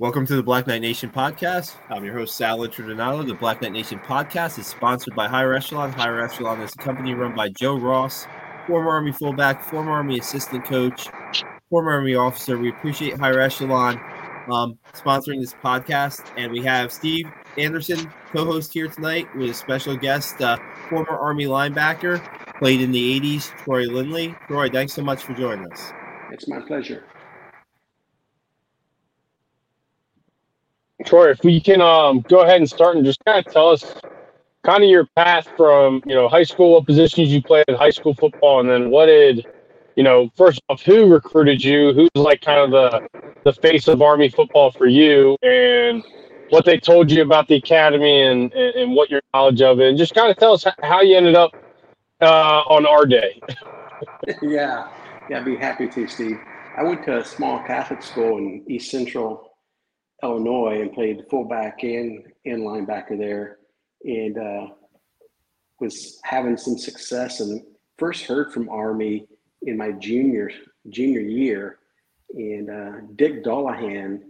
Welcome to the Black Knight Nation podcast. I'm your host, Sal Interdonato. The Black Knight Nation podcast is sponsored by Higher Echelon. Higher Echelon is a company run by Joe Ross, former Army fullback, former Army assistant coach, former Army officer. We appreciate Higher Echelon um, sponsoring this podcast. And we have Steve Anderson, co host here tonight, with a special guest, uh, former Army linebacker, played in the 80s, Troy Lindley. Troy, thanks so much for joining us. It's my pleasure. Troy, if we can um, go ahead and start and just kind of tell us kind of your path from you know high school, what positions you played in high school football, and then what did you know first off who recruited you, who's like kind of the the face of Army football for you, and what they told you about the academy and and, and what your knowledge of it, and just kind of tell us how you ended up uh, on our day. yeah, yeah, I'd be happy to, Steve. I went to a small Catholic school in East Central Illinois and played fullback and and linebacker there, and uh, was having some success. And first heard from Army in my junior junior year, and uh, Dick Dullahan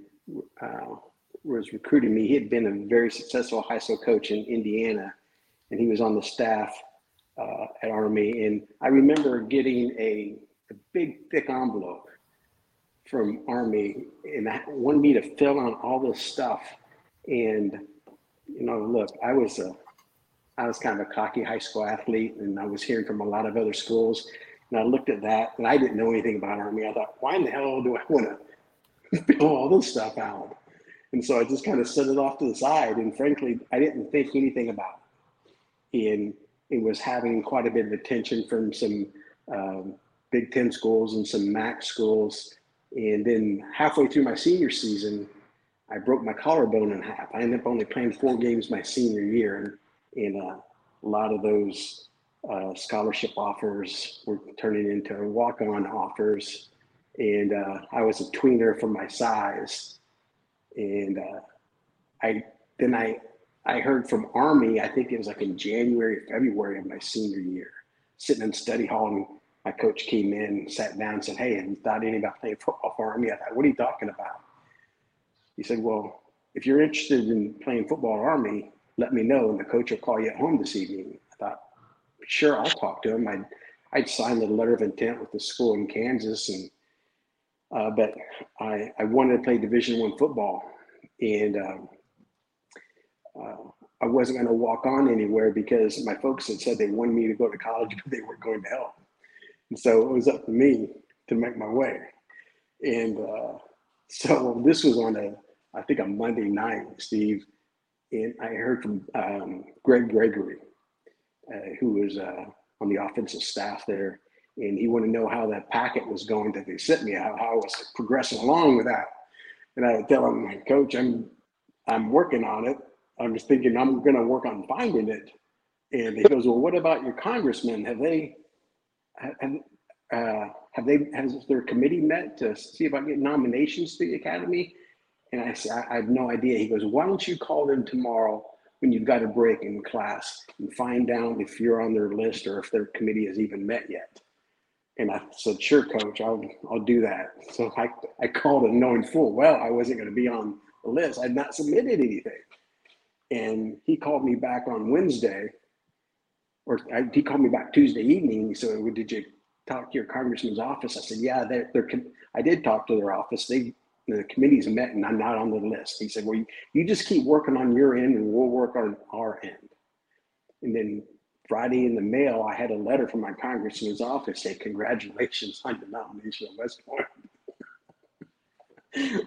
uh, was recruiting me. He had been a very successful high school coach in Indiana, and he was on the staff uh, at Army. And I remember getting a, a big thick envelope from Army and wanted me to fill out all this stuff. And you know, look, I was a I was kind of a cocky high school athlete, and I was hearing from a lot of other schools. And I looked at that, and I didn't know anything about Army. I thought, why in the hell do I want to fill all this stuff out? And so I just kind of set it off to the side. And frankly, I didn't think anything about it. And it was having quite a bit of attention from some um, Big Ten schools and some MAC schools and then halfway through my senior season, I broke my collarbone in half. I ended up only playing four games my senior year, and, and uh, a lot of those uh, scholarship offers were turning into walk-on offers. And uh, I was a tweener for my size, and uh, I then I I heard from Army. I think it was like in January, February of my senior year, sitting in study hall and my coach came in, sat down, said, "Hey, have you thought anything about playing football for Army?" I thought, "What are you talking about?" He said, "Well, if you're interested in playing football Army, let me know, and the coach will call you at home this evening." I thought, "Sure, I'll talk to him." I'd I'd signed a letter of intent with the school in Kansas, and uh, but I I wanted to play Division One football, and um, uh, I wasn't going to walk on anywhere because my folks had said they wanted me to go to college, but they weren't going to help. And so it was up to me to make my way. And uh, so this was on a, I think a Monday night, Steve, and I heard from um, Greg Gregory, uh, who was uh, on the offensive staff there, and he wanted to know how that packet was going that they sent me, how, how I was progressing along with that. And I would tell him, Coach, I'm I'm working on it. I'm just thinking I'm going to work on finding it. And he goes, Well, what about your congressman? Have they have, uh, have they has their committee met to see if about getting nominations to the academy? And I said, I, I have no idea. He goes, why don't you call them tomorrow when you've got a break in class and find out if you're on their list or if their committee has even met yet. And I said, sure, coach, I'll, I'll do that. So I, I called him knowing full well I wasn't going to be on the list. I'd not submitted anything. And he called me back on Wednesday or I, he called me back Tuesday evening. He said, well, "Did you talk to your congressman's office?" I said, "Yeah, they're, they're I did talk to their office. They the committee's met, and I'm not on the list." He said, "Well, you, you just keep working on your end, and we'll work on our end." And then Friday in the mail, I had a letter from my congressman's office saying, "Congratulations on your nomination at West Point."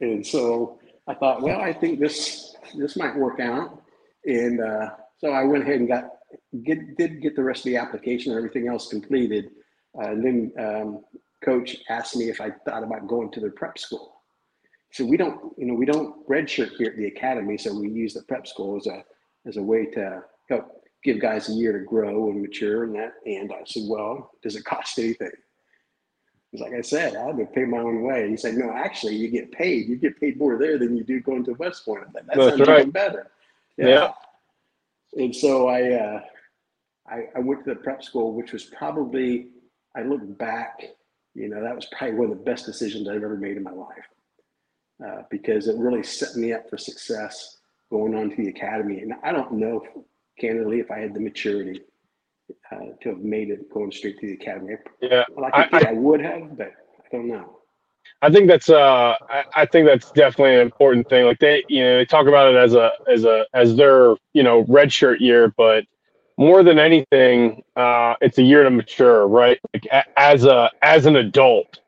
and so I thought, well, I think this this might work out, and uh, so I went ahead and got get, did get the rest of the application and everything else completed. Uh, and then um, coach asked me if I thought about going to the prep school. So we don't, you know, we don't redshirt here at the academy. So we use the prep school as a, as a way to help give guys a year to grow and mature and that. And I said, well, does it cost anything? He's like I said, I had to pay my own way. He said, no, actually you get paid. You get paid more there than you do going to West Point. That sounds right. even better. Yeah. yeah. And so I, uh, I, I went to the prep school, which was probably, I look back, you know, that was probably one of the best decisions I've ever made in my life. uh, because it really set me up for success going on to the academy. And I don't know, candidly, if I had the maturity uh, to have made it going straight to the academy. Yeah, like I, I, I would have, but I don't know. I think that's uh I, I, think that's definitely an important thing. Like they you know they talk about it as a as a as their you know red shirt year, but more than anything, uh, it's a year to mature, right? Like a, as a as an adult.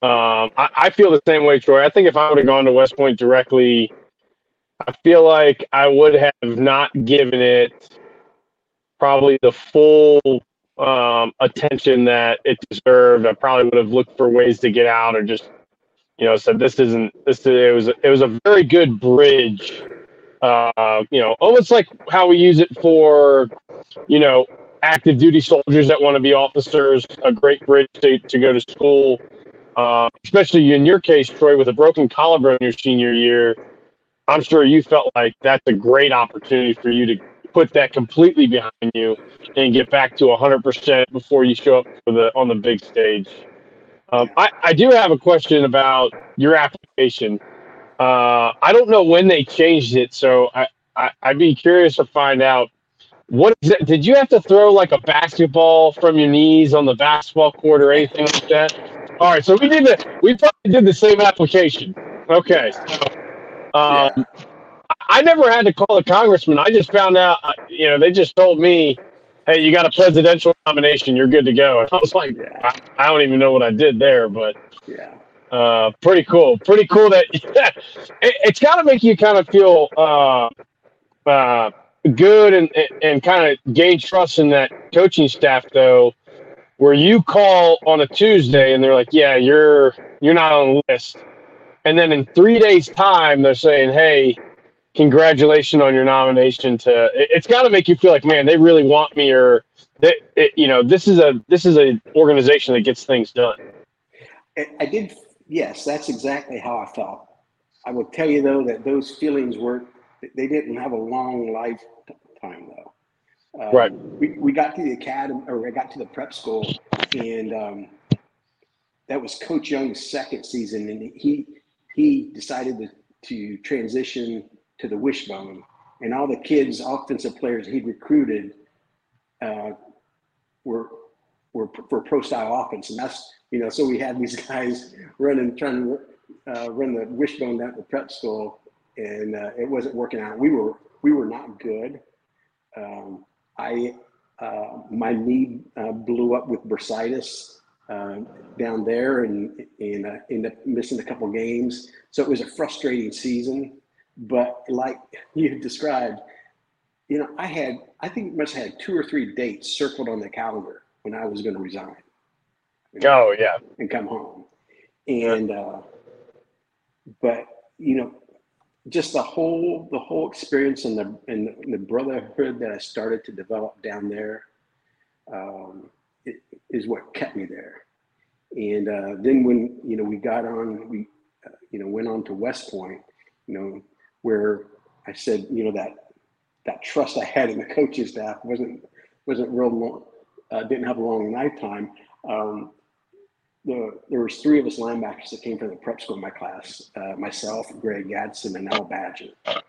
Um, I, I feel the same way, Troy. I think if I would have gone to West Point directly, I feel like I would have not given it probably the full um, attention that it deserved. I probably would have looked for ways to get out or just you know, said this isn't this. It was it was a very good bridge. Uh, you know, almost like how we use it for, you know, active duty soldiers that want to be officers. A great bridge to, to go to school. Uh, especially in your case, Troy, with a broken collarbone your senior year, I'm sure you felt like that's a great opportunity for you to put that completely behind you and get back to 100% before you show up for the on the big stage. Um, I, I do have a question about your application. Uh, I don't know when they changed it, so I, I, I'd be curious to find out what is it? Did you have to throw like a basketball from your knees on the basketball court or anything like that? All right, so we did the we probably did the same application. Okay, so, um, yeah. I never had to call a congressman. I just found out, uh, you know, they just told me hey, you got a presidential nomination, you're good to go. And I was like, yeah. I, I, don't even know what I did there, but yeah, uh, pretty cool. Pretty cool that yeah, it, has got to make you kind of feel uh, uh, good and and kind of gain trust in that coaching staff, though. Where you call on a Tuesday and they're like, yeah, you're you're not on the list, and then in three days' time they're saying, hey congratulations on your nomination to it, has got to make you feel like man they really want me or that you know this is a this is a organization that gets things done. I did yes that's exactly how i felt. I will tell you though that those feelings were they didn't have a long lifetime though. Um, right. we, we got to the academy or i got to the prep school and um, that was coach young's second season and he he decided to, to transition to the wishbone, and all the kids, offensive players he'd recruited, uh, were were for pro style offense, and that's you know. So we had these guys running, trying to uh, run the wishbone down the prep school, and uh, it wasn't working out. We were we were not good. Um, I uh, my knee uh, blew up with bursitis uh, down there, and and uh, ended up missing a couple games. So it was a frustrating season. But like you described, you know, I had, I think must have had two or three dates circled on the calendar when I was going to resign. You know, oh, yeah. And come home. And, uh, but, you know, just the whole, the whole experience and the, and the brotherhood that I started to develop down there um, it, is what kept me there. And uh, then when, you know, we got on, we, uh, you know, went on to West Point, you know, where I said, you know, that that trust I had in the coaching staff wasn't wasn't real long, uh, didn't have a long lifetime. Um, the, there was three of us linebackers that came from the prep school in my class, uh, myself, Greg Gadsden, and Al Badger. And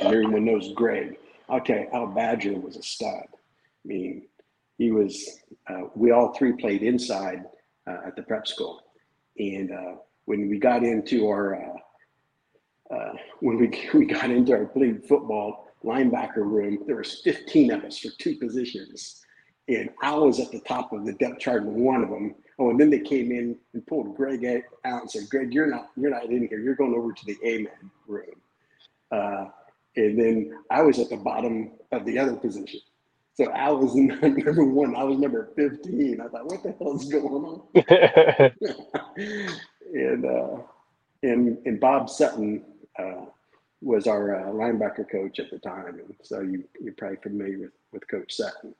everyone knows Greg. You, Al Badger was a stud. I mean, he was, uh, we all three played inside uh, at the prep school. And uh, when we got into our uh, when we, we got into our playing football linebacker room, there was 15 of us for two positions. And I was at the top of the depth chart in one of them. Oh, and then they came in and pulled Greg out and said, Greg, you're not, you're not in here. You're going over to the A-man room. Uh, and then I was at the bottom of the other position. So I was number one. I was number 15. I thought, what the hell is going on? and, uh, and, and Bob Sutton uh, was our uh, linebacker coach at the time, and so you you're probably familiar with with Coach Sutton.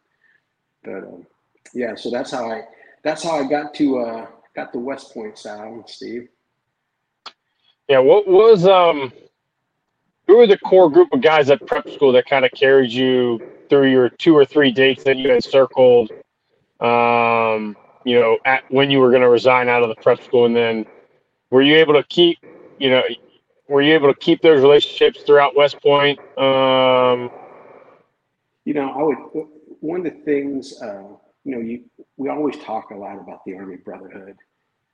But um, yeah, so that's how I that's how I got to uh, got the West Point style, Steve. Yeah, what was um who were the core group of guys at prep school that kind of carried you through your two or three dates that you had circled um you know at when you were going to resign out of the prep school and then were you able to keep you know were you able to keep those relationships throughout West Point? Um, you know, I would. One of the things, uh, you know, you we always talk a lot about the Army Brotherhood,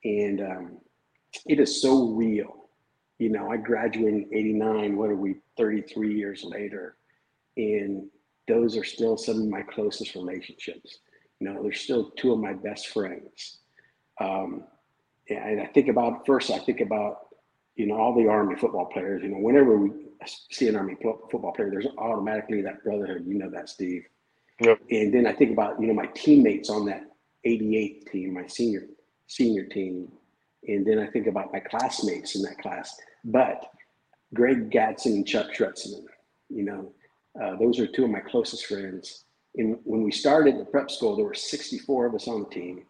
and um, it is so real. You know, I graduated in '89. What are we? 33 years later, and those are still some of my closest relationships. You know, they're still two of my best friends. Um, and I think about first, I think about you know all the Army football players. You know, whenever we see an Army football player, there's automatically that brotherhood. You know that, Steve. Yep. And then I think about you know my teammates on that 88 team, my senior senior team, and then I think about my classmates in that class. But Greg Gadsden and Chuck Schretzman, you know, uh, those are two of my closest friends. And when we started the prep school, there were 64 of us on the team.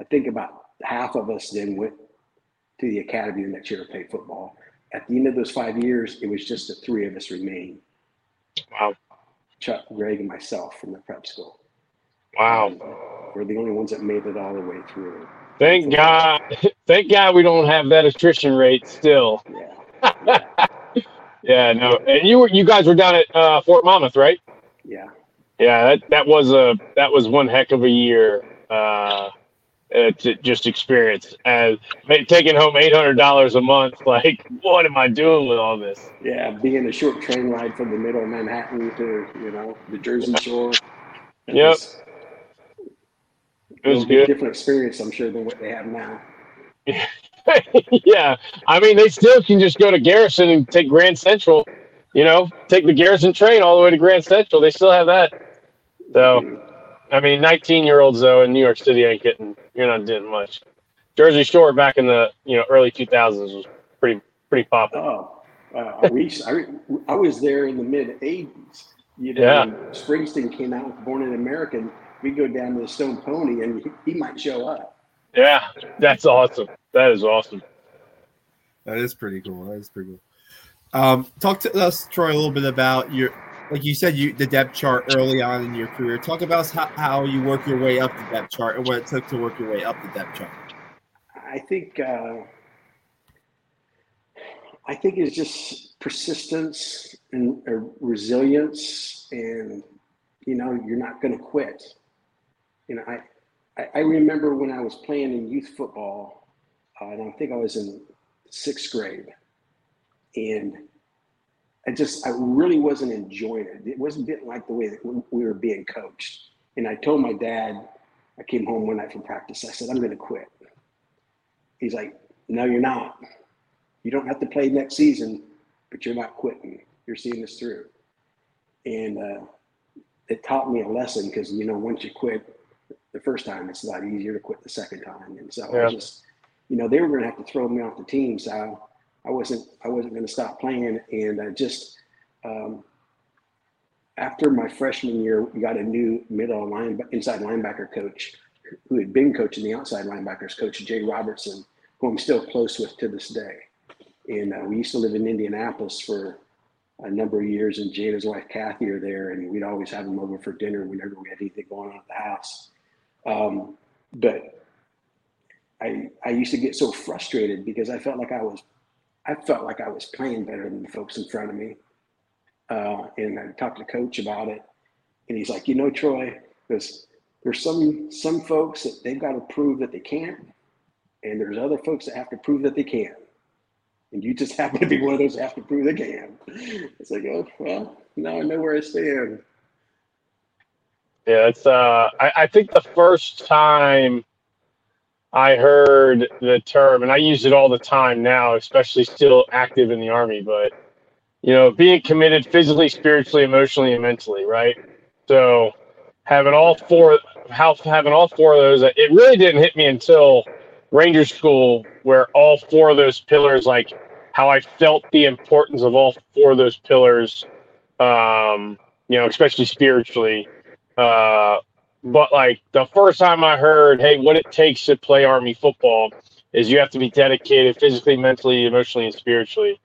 I think about half of us then went to the academy year to play football. At the end of those five years, it was just the three of us remain. Wow. Chuck, Greg, and myself from the prep school. Wow. And we're the only ones that made it all the way through. Thank God. Thank God we don't have that attrition rate still. Yeah. Yeah, no. And you were you guys were down at uh, Fort Monmouth, right? Yeah. Yeah, that that was a that was one heck of a year. Uh, uh, to just experience as taking home eight hundred dollars a month. Like, what am I doing with all this? Yeah, being a short train ride from the middle of Manhattan to you know the Jersey Shore. It Yep. was- It was a big good. different experience, I'm sure, than what they have now. yeah, I mean, they still can just go to Garrison and take Grand Central. You know, take the Garrison train all the way to Grand Central. They still have that. So, I mean, 19 year olds though in New York City ain't getting. You're not getting much. Jersey Shore back in the you know early 2000s was pretty pretty popular. Oh, uh, we, I, I was there in the mid '80s. You know, Yeah. when Springsteen came out with "Born in America." and We go down to the Stone Pony, and he, he might show up. Yeah, that's awesome. That is awesome. That is pretty cool. That is pretty cool. Um, talk to us, Troy, a little bit about your, like you said, you the depth chart early on in your career. Talk about how, how you work your way up the depth chart and what it took to work your way up the depth chart. I think uh, I think it's just persistence and uh, resilience, and you know you're not going to quit. You know, I, I I remember when I was playing in youth football, uh, and I think I was in sixth grade, and I just I really wasn't enjoying it. It wasn't didn't like the way that we we were being coached. And I told my dad, I came home one night from practice. I said I'm going to quit. He's like, no, you're not. You don't have to play next season, but you're not quitting. You're seeing this through. And uh, it taught me a lesson because, you know, once you quit the first time, it's a lot easier to quit the second time. And so Yeah. I just, you know, they were going to have to throw me off the team. So I wasn't, I wasn't going to stop playing. And I just, um, after my freshman year, we got a new middle line, inside linebacker coach who had been coaching the outside linebackers, Coach Jay Robertson, who I'm still close with to this day. And uh, we used to live in Indianapolis for a number of years, and Jay and his wife Kathy are there, and we'd always have them over for dinner whenever we had anything going on at the house. Um, but I I used to get so frustrated because I felt like I was I felt like I was playing better than the folks in front of me. Uh, and I talked to coach about it, and he's like, you know, Troy, because there's some some folks that they've got to prove that they can't, and there's other folks that have to prove that they can. And you just happen to be one of those that have to prove they can. It's like, oh well, now I know where I stand. Yeah, it's uh I, I think the first time I heard the term, and I use it all the time now, especially still active in the army, but you know, being committed physically, spiritually, emotionally, and mentally, right? So having all four how having all four of those, it really didn't hit me until Ranger School, where all four of those pillars, like how I felt the importance of all four of those pillars, um, you know, especially spiritually. Uh, but like the first time I heard, hey, what it takes to play Army football is you have to be dedicated physically, mentally, emotionally, and spiritually.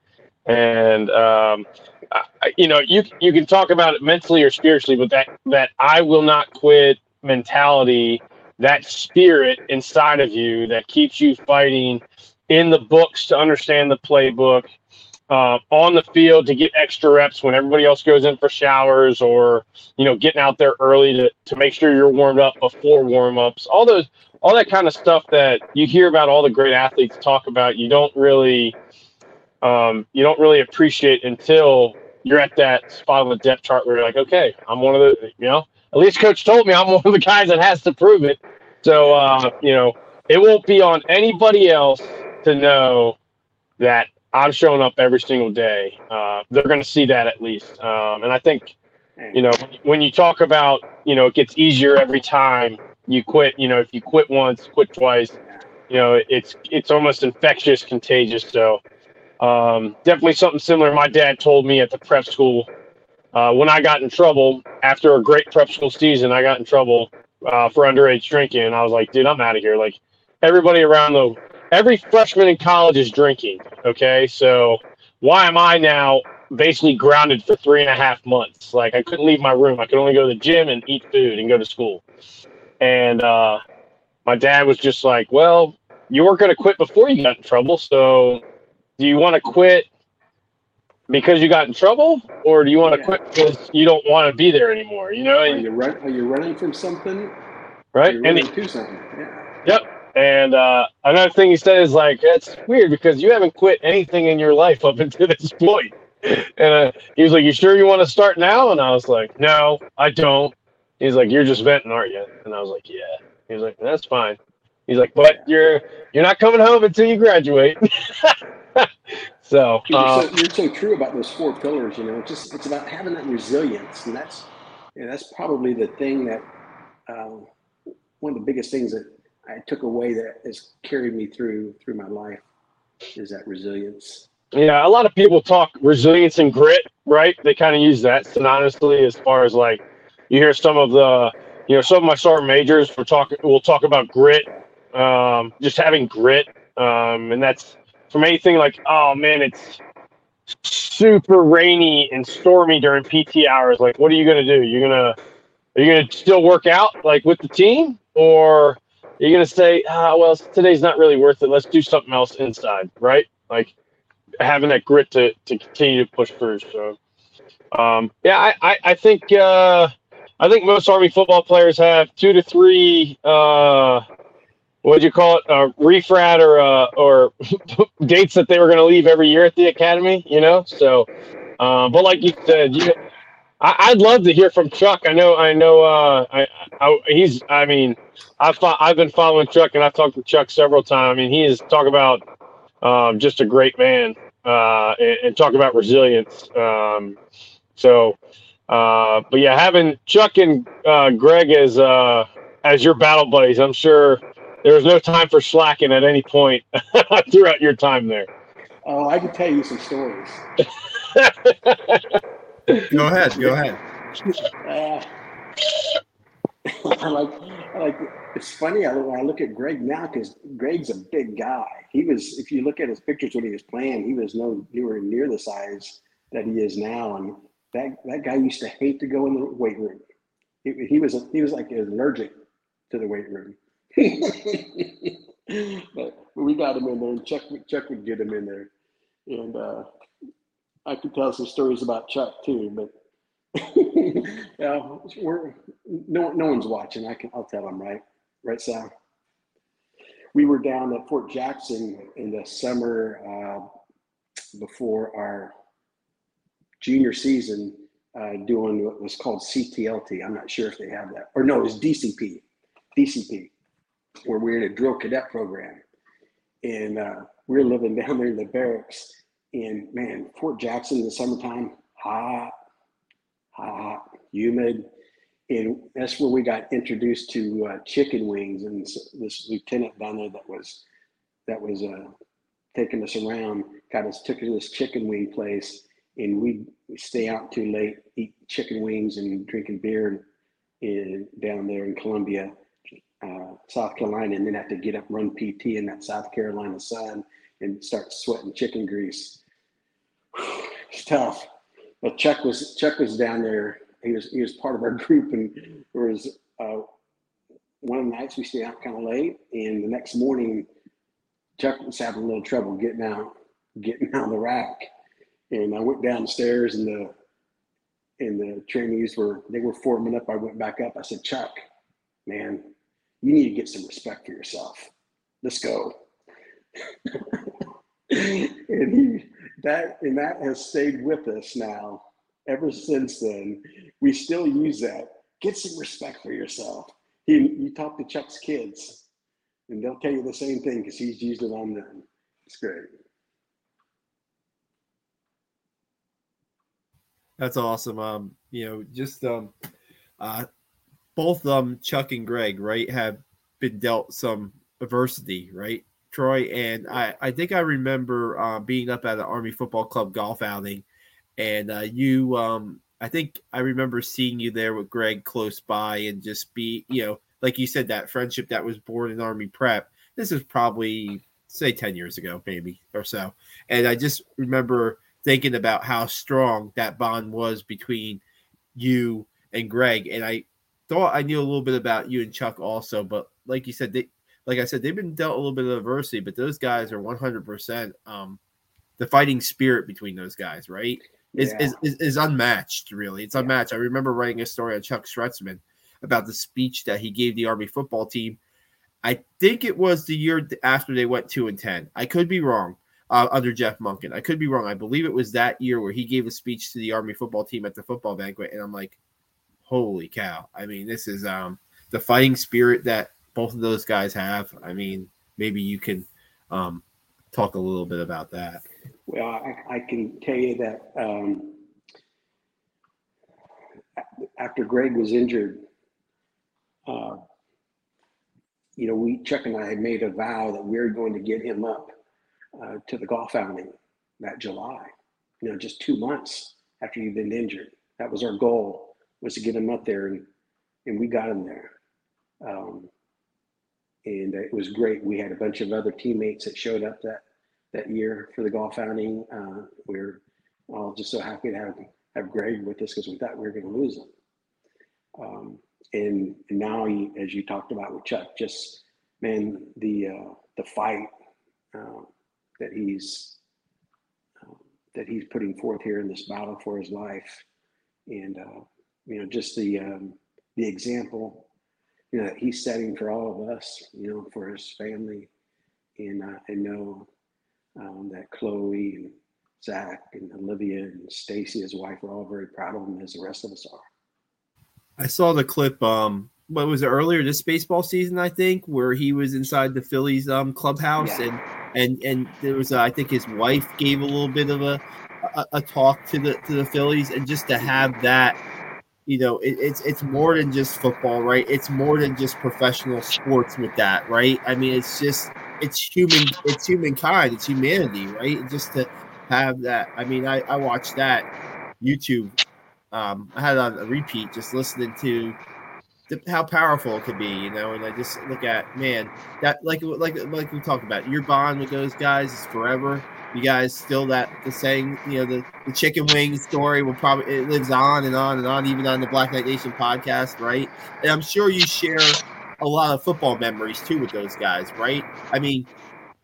And um, I, you know, you you can talk about it mentally or spiritually, but that that I will not quit mentality, that spirit inside of you that keeps you fighting in the books to understand the playbook, uh, on the field to get extra reps when everybody else goes in for showers or you know getting out there early to, to make sure you're warmed up before warm-ups. All those all that kind of stuff that you hear about all the great athletes talk about you don't really um, you don't really appreciate until you're at that spot on the depth chart where you're like okay i'm one of the you know at least coach told me i'm one of the guys that has to prove it. So uh, you know it won't be on anybody else to know that I'm showing up every single day. Uh, they're going to see that at least. Um, and I think, you know, when you talk about, you know, it gets easier every time you quit. You know, if you quit once, quit twice, you know, it's it's almost infectious, contagious. So um, definitely something similar. My dad told me at the prep school uh, when I got in trouble after a great prep school season. I got in trouble uh, for underage drinking, and I was like, dude, I'm out of here. Like everybody around the every freshman in college is drinking. Okay, so why am I now basically grounded for three and a half months? Like I couldn't leave my room. I could only go to the gym and eat food and go to school. And uh, my dad was just like, "Well, you weren't going to quit before you got in trouble, so do you want to quit?" Because you got in trouble, or do you want to yeah. quit because you don't want to be there anymore? You know, are you, run, are you running from something? Right, and he, to something. Yeah. And uh, another thing he said is like, that's weird because you haven't quit anything in your life up until this point. And uh, he was like, you sure you want to start now? And I was like, no, I don't. He's like, you're just venting, aren't you? And I was like, yeah. He was like, that's fine. He's like, but you're you're not coming home until you graduate. so, you're, uh, so, you're so true about those four pillars. You know, it's just it's about having that resilience, and that's you know, that's probably the thing that um, one of the biggest things that I took away that has carried me through through my life is that resilience. Yeah, a lot of people talk resilience and grit, right? They kind of use that synonymously as far as like you hear some of the you know some of my sergeant majors will talk will talk about grit, um, just having grit, um, and that's from anything like oh man, it's super rainy and stormy during PT hours. Like, what are you gonna do? You're gonna are you gonna still work out like with the team, or you're gonna say, ah, well, today's not really worth it. Let's do something else inside, right? Like having that grit to to continue to push through. So, um, yeah, I I, I think uh, I think most Army football players have two to three. Uh, what'd you call it? A Uh, refrat or uh, or dates that they were going to leave every year at the academy. You know, so. Uh, but like you said, you I, would love to hear from Chuck. I know, I know. Uh, I, I, he's. I mean, I've I've been following Chuck, and I've talked to Chuck several times. I mean, he is talk about um, just a great man, uh, and, and, talk about resilience. Um, so, uh, but yeah, having Chuck and uh, Greg as uh, as your battle buddies, I'm sure there was no time for slacking at any point throughout your time there. Oh, I can tell you some stories. go ahead. Go ahead. I like, I like. It's funny. I, when I look at Greg now, because Greg's a big guy. He was, if you look at his pictures when he was playing, he was no nowhere near the size that he is now. And that that guy used to hate to go in the weight room. He, he was he was like allergic to the weight room. but we got him in there, and Chuck Chuck would get him in there, and uh, I could tell some stories about Chuck too, but yeah, we're no no one's watching. I can I'll tell them right, right, Sal. We were down at Fort Jackson in the summer uh, before our junior season, uh, doing what was called CTLT. I'm not sure if they have that, or no, it was DCP, DCP, where we we're in a drill cadet program, and uh, we we're living down there in the barracks and man, Fort Jackson in the summertime, hot, hot, humid. And that's where we got introduced to uh, chicken wings. And this lieutenant down there that was that was uh, taking us around got us took to this chicken wing place, and we stay out too late, eat chicken wings and drinking beer in, down there in Columbia, uh, South Carolina, and then have to get up run PT in that South Carolina sun and start sweating chicken grease. It's tough. But Chuck was Chuck was down there. He was he was part of our group, and there was uh, one of the nights we stayed out kind of late, and the next morning, Chuck was having a little trouble getting out, getting out of the rack, And I went downstairs and the and the trainees were they were forming up. I went back up. I said, Chuck, man, you need to get some respect for yourself. Let's go. and he that and that has stayed with us now ever since then. We still use that. Get some respect for yourself. He, you talk to Chuck's kids, and they'll tell you the same thing because he's used it on them. It's great. That's awesome. Um, you know, just um, uh, both um Chuck and Greg, right, have been dealt some adversity, right? Troy and I, I think I remember uh, being up at an Army Football Club golf outing, and uh, you, um, I think I remember seeing you there with Greg close by, and just be, you know, like you said, that friendship that was born in Army Prep. This is probably say ten years ago, maybe or so, and I just remember thinking about how strong that bond was between you and Greg, and I thought I knew a little bit about you and Chuck also, but like you said, they, like I said, they've been dealt a little bit of adversity, but those guys are 100% um, the fighting spirit between those guys, right? Is, yeah. is, is, is, unmatched, really. It's unmatched. I remember writing a story on Chuck Schretzman about the speech that he gave the Army football team. I think it was the year after they went 2 and 10. I could be wrong. Uh, under Jeff Monken. I could be wrong. I believe it was that year where he gave a speech to the Army football team at the football banquet, and I'm like, holy cow! I mean, this is um, the fighting spirit that both of those guys have. I mean, maybe you can um, talk a little bit about that. Well, I, I can tell you that um, after Greg was injured, uh, you know, we Chuck and I had made a vow that we are going to get him up uh, to the golf outing that July. You know, just two months after he'd been injured. That was our goal was to get him up there, and and we got him there. Um, and it was great. We had a bunch of other teammates that showed up that that year for the golf outing. Uh, we are all just so happy to have have Greg with us because we thought we were going to lose him. Um, and, now, he, as you talked about with Chuck, just man, the uh, the fight uh, that he's uh, that he's putting forth here in this battle for his life, and uh, you know, just the um, the example you know, he's setting for all of us, you know, for his family. And uh, I know um, that Chloe and Zach and Olivia and Stacy, his wife, are all very proud of him, as the rest of us are. I saw the clip. Um, what was it earlier this baseball season? I think where he was inside the Phillies um clubhouse, yeah. and and and there was, uh, I think, his wife gave a little bit of a, a a talk to the to the Phillies, and just to have that you know, it, it's it's more than just football, right? It's more than just professional sports with that, right? I mean, it's just it's human, it's humankind, it's humanity, right? Just to have that. I mean, I I watched that YouTube. Um, I had on a repeat, just listening to the, how powerful it could be, you know. And I just look at man that like like like we talked about your bond with those guys is forever you guys still that the saying, you know, the, the chicken wing story will probably it lives on and on and on, even on the Black Knight Nation podcast, right? And I'm sure you share a lot of football memories too with those guys, right? I mean,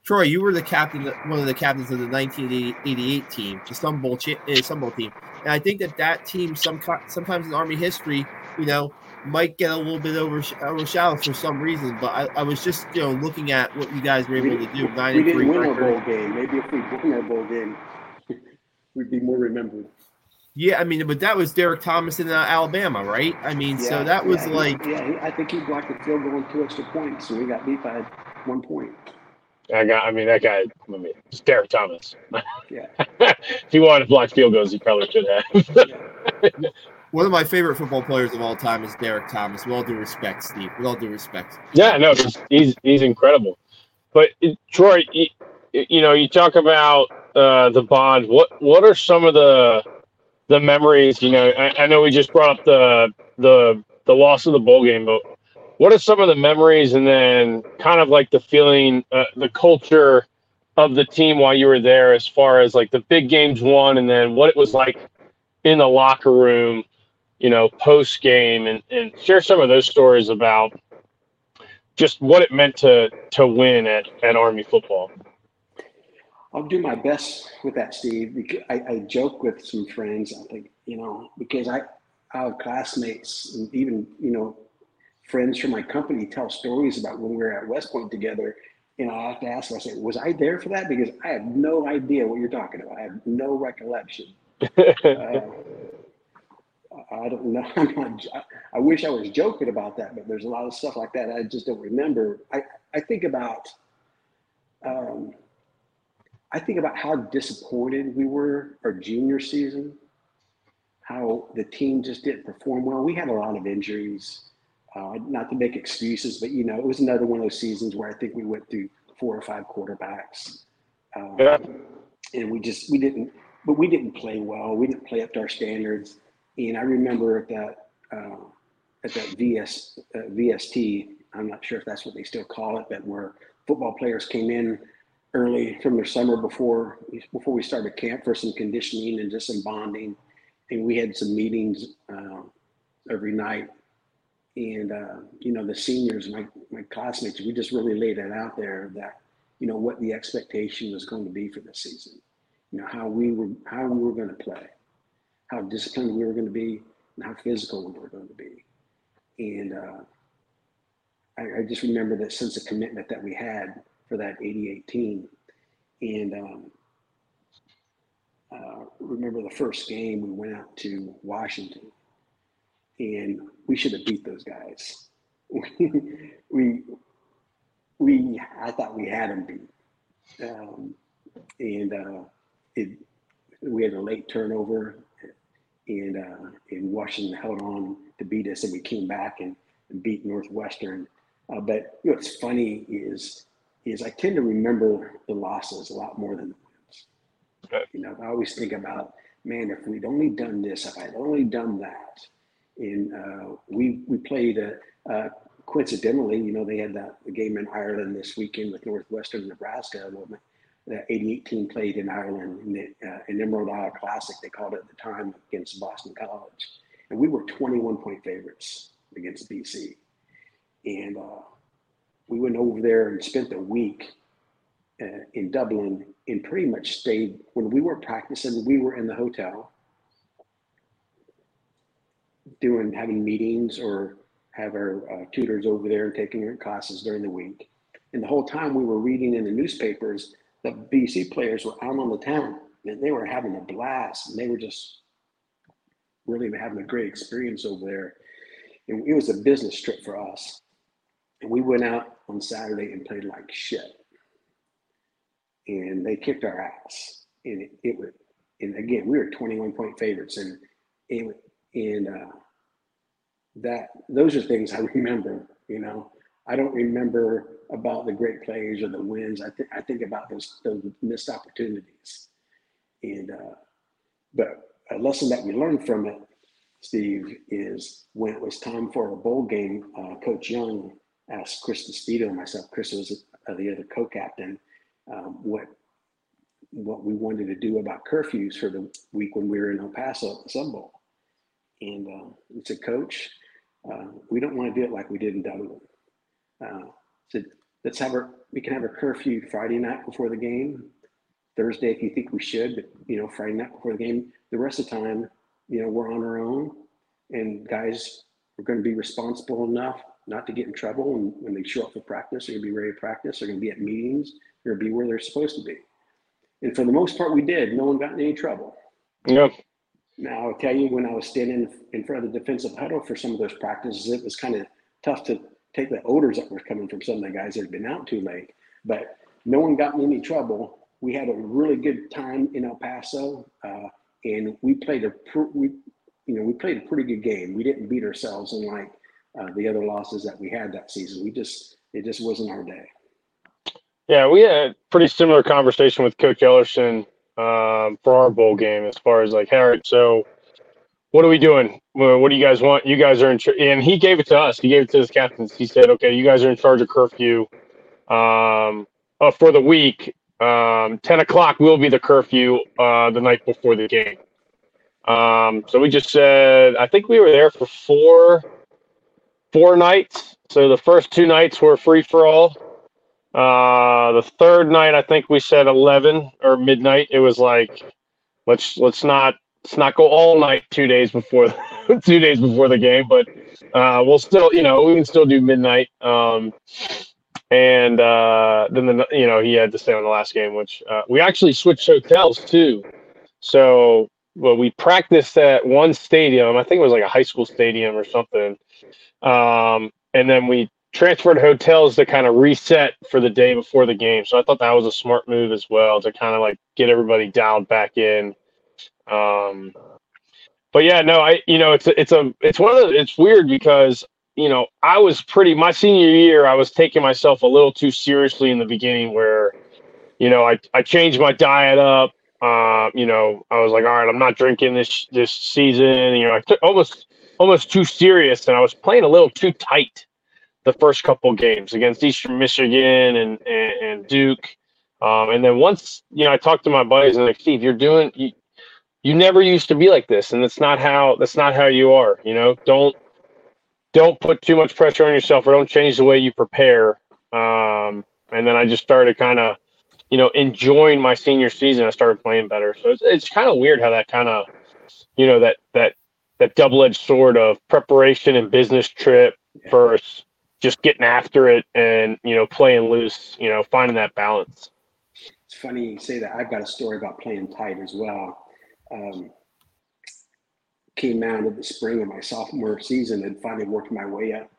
Troy, you were the captain, one of the captains of the 1988 team, the Sun Bowl, uh, Sun Bowl team, and I think that that team, some sometimes in Army history, you know, might get a little bit over overshadowed for some reason. But I, I, was just you know looking at what you guys were able we, to do. Nine we didn't win record. our bowl game. Maybe if we won a bowl game, we'd be more remembered. Yeah, I mean, but that was Derrick Thomas in uh, Alabama, right? I mean, yeah, so that was yeah, like yeah. I think he blocked the field goal and two extra points, so we got beat by one point. I got. I mean, that guy. I mean, it's Derrick Thomas. Yeah. if he wanted to block field goals, he probably should have. one of my favorite football players of all time is Derrick Thomas. With all due respect, Steve. With all due respect. Yeah, no, he's he's, incredible. But Troy, you, you know, you talk about uh, the bond. What what are some of the the memories? You know, I, I know we just brought up the the the loss of the bowl game, but what are some of the memories and then kind of like the feeling, uh, the culture of the team while you were there, as far as like the big games won, and then what it was like in the locker room you know, post game and, and share some of those stories about just what it meant to to win at, at Army football. I'll do my best with that, Steve. Because I, I joke with some friends. I think you know because I, I have classmates and even you know friends from my company tell stories about when we were at West Point together. And I have to ask them, I say, was I there for that? Because I have no idea what you're talking about. I have no recollection. uh, I don't know. I'm not, I wish I was joking about that, but there's a lot of stuff like that I just don't remember. I, I think about um, I think about how disappointed we were our junior season, how the team just didn't perform well. We had a lot of injuries. Uh, not to make excuses, but you know, it was another one of those seasons where I think we went through four or five quarterbacks, um, yeah. and we just we didn't, but we didn't play well. We didn't play up to our standards. And I remember at that uh, at that VS uh, VST, I'm not sure if that's what they still call it, but where football players came in early from their summer before before we started camp for some conditioning and just some bonding, and we had some meetings uh, every night. And uh, you know the seniors, my my classmates, we just really laid it out there that you know what the expectation was going to be for the season, you know how we were how we were going to play, how disciplined we were going to be, and how physical we were going to be, and uh, I, I, just remember that sense of commitment that we had for that 88 team, and um, uh, remember the first game we went out to Washington. And we should have beat those guys. we we I thought we had them beat, um, and uh, it we had a late turnover, and uh, and Washington held on to beat us, and we came back and, and beat Northwestern. Uh, but you know, what's funny is is I tend to remember the losses a lot more than the wins. Okay. You know, I always think about, man, if we'd only done this, if I'd only done that, and uh, we we played uh, coincidentally, you know, they had that the game in Ireland this weekend with Northwestern Nebraska. The 88 team played in Ireland in the uh, Emerald Isle Classic. They called it at the time against Boston College, and we were 21 point favorites against BC. And uh, we went over there and spent a week uh, in Dublin and pretty much stayed when we were practicing. We were in the hotel doing having meetings or have our uh, tutors over there and taking their classes during the week. And the whole time we were reading in the newspapers, the BC players were out on the town and they were having a blast and they were just really having a great experience over there. And it was a business trip for us. And we went out on Saturday and played like shit. And they kicked our ass. And it, it was, and again, we were 21 point favorites. And it, and uh, that those are things I remember. You know, I don't remember about the great plays or the wins. I think I think about those those missed opportunities. And uh, but a lesson that we learned from it, Steve, is when it was time for a bowl game. Uh, Coach Young asked Chris Despito and myself. Chris was uh, the other co-captain. Um, what what we wanted to do about curfews for the week when we were in El Paso at the Sun Bowl. And uh, he said, Coach, uh, we don't want to do it like we did in Dublin. Uh, said, let's have our, we can have a curfew Friday night before the game, Thursday if you think we should, but you know, Friday night before the game. The rest of the time, you know, we're on our own, and guys we're going to be responsible enough not to get in trouble. And when they show up for practice, they're going to be ready to practice. They're going to be at meetings. They're going to be where they're supposed to be. And for the most part, we did. No one got in any trouble. Yep. Now, I'll tell you, when I was standing in front of the defensive huddle for some of those practices, it was kind of tough to take the odors that were coming from some of the guys that had been out too late. But no one got in any trouble. We had a really good time in El Paso, uh, and we played a pr- we, you know, we played a pretty good game. We didn't beat ourselves unlike uh, the other losses that we had that season. We just it just wasn't our day. Yeah, we had a pretty similar conversation with Coach Ellerson um, for our bowl game as far as like, all right, so what are we doing? What do you guys want? You guys are in, and he gave it to us. He gave it to his captains. He said, okay, you guys are in charge of curfew um, uh, for the week. Um, 10 o'clock will be the curfew uh, the night before the game. Um, so we just said, I think we were there for four, four nights. So the first two nights were free for all. Uh, the third night, I think we said eleven or midnight. It was like, let's let's not let's not go all night two days before two days before the game, but uh, we'll still you know we can still do midnight. Um, and uh, then the you know he had to stay on the last game, which uh, we actually switched hotels too. So well, we practiced at one stadium. I think it was like a high school stadium or something. Um, and then we transferred hotels to kind of reset for the day before the game. So I thought that was a smart move as well to kind of like get everybody dialed back in. Um, but yeah, no, I you know it's a, it's a it's one of the, it's weird because you know I was pretty my senior year I was taking myself a little too seriously in the beginning where you know I I changed my diet up. Uh, you know, I was like, all right, I'm not drinking this this season. You know, I took almost almost too serious, and I was playing a little too tight the first couple games against Eastern Michigan and and, and Duke. Um, and then once you know, I talked to my buddies and like, Steve, you're doing you never used to be like this, and that's not how that's not how you are. You know, don't don't put too much pressure on yourself, or don't change the way you prepare. Um, and then I just started kind of, you know, enjoying my senior season. I started playing better, so it's it's kind of weird how that kind of, you know, that that that double edged sword of preparation and business trip versus just getting after it and you know playing loose you know finding that balance it's funny you say that i've got a story about playing tight as well um, came out of the spring of my sophomore season and finally worked my way up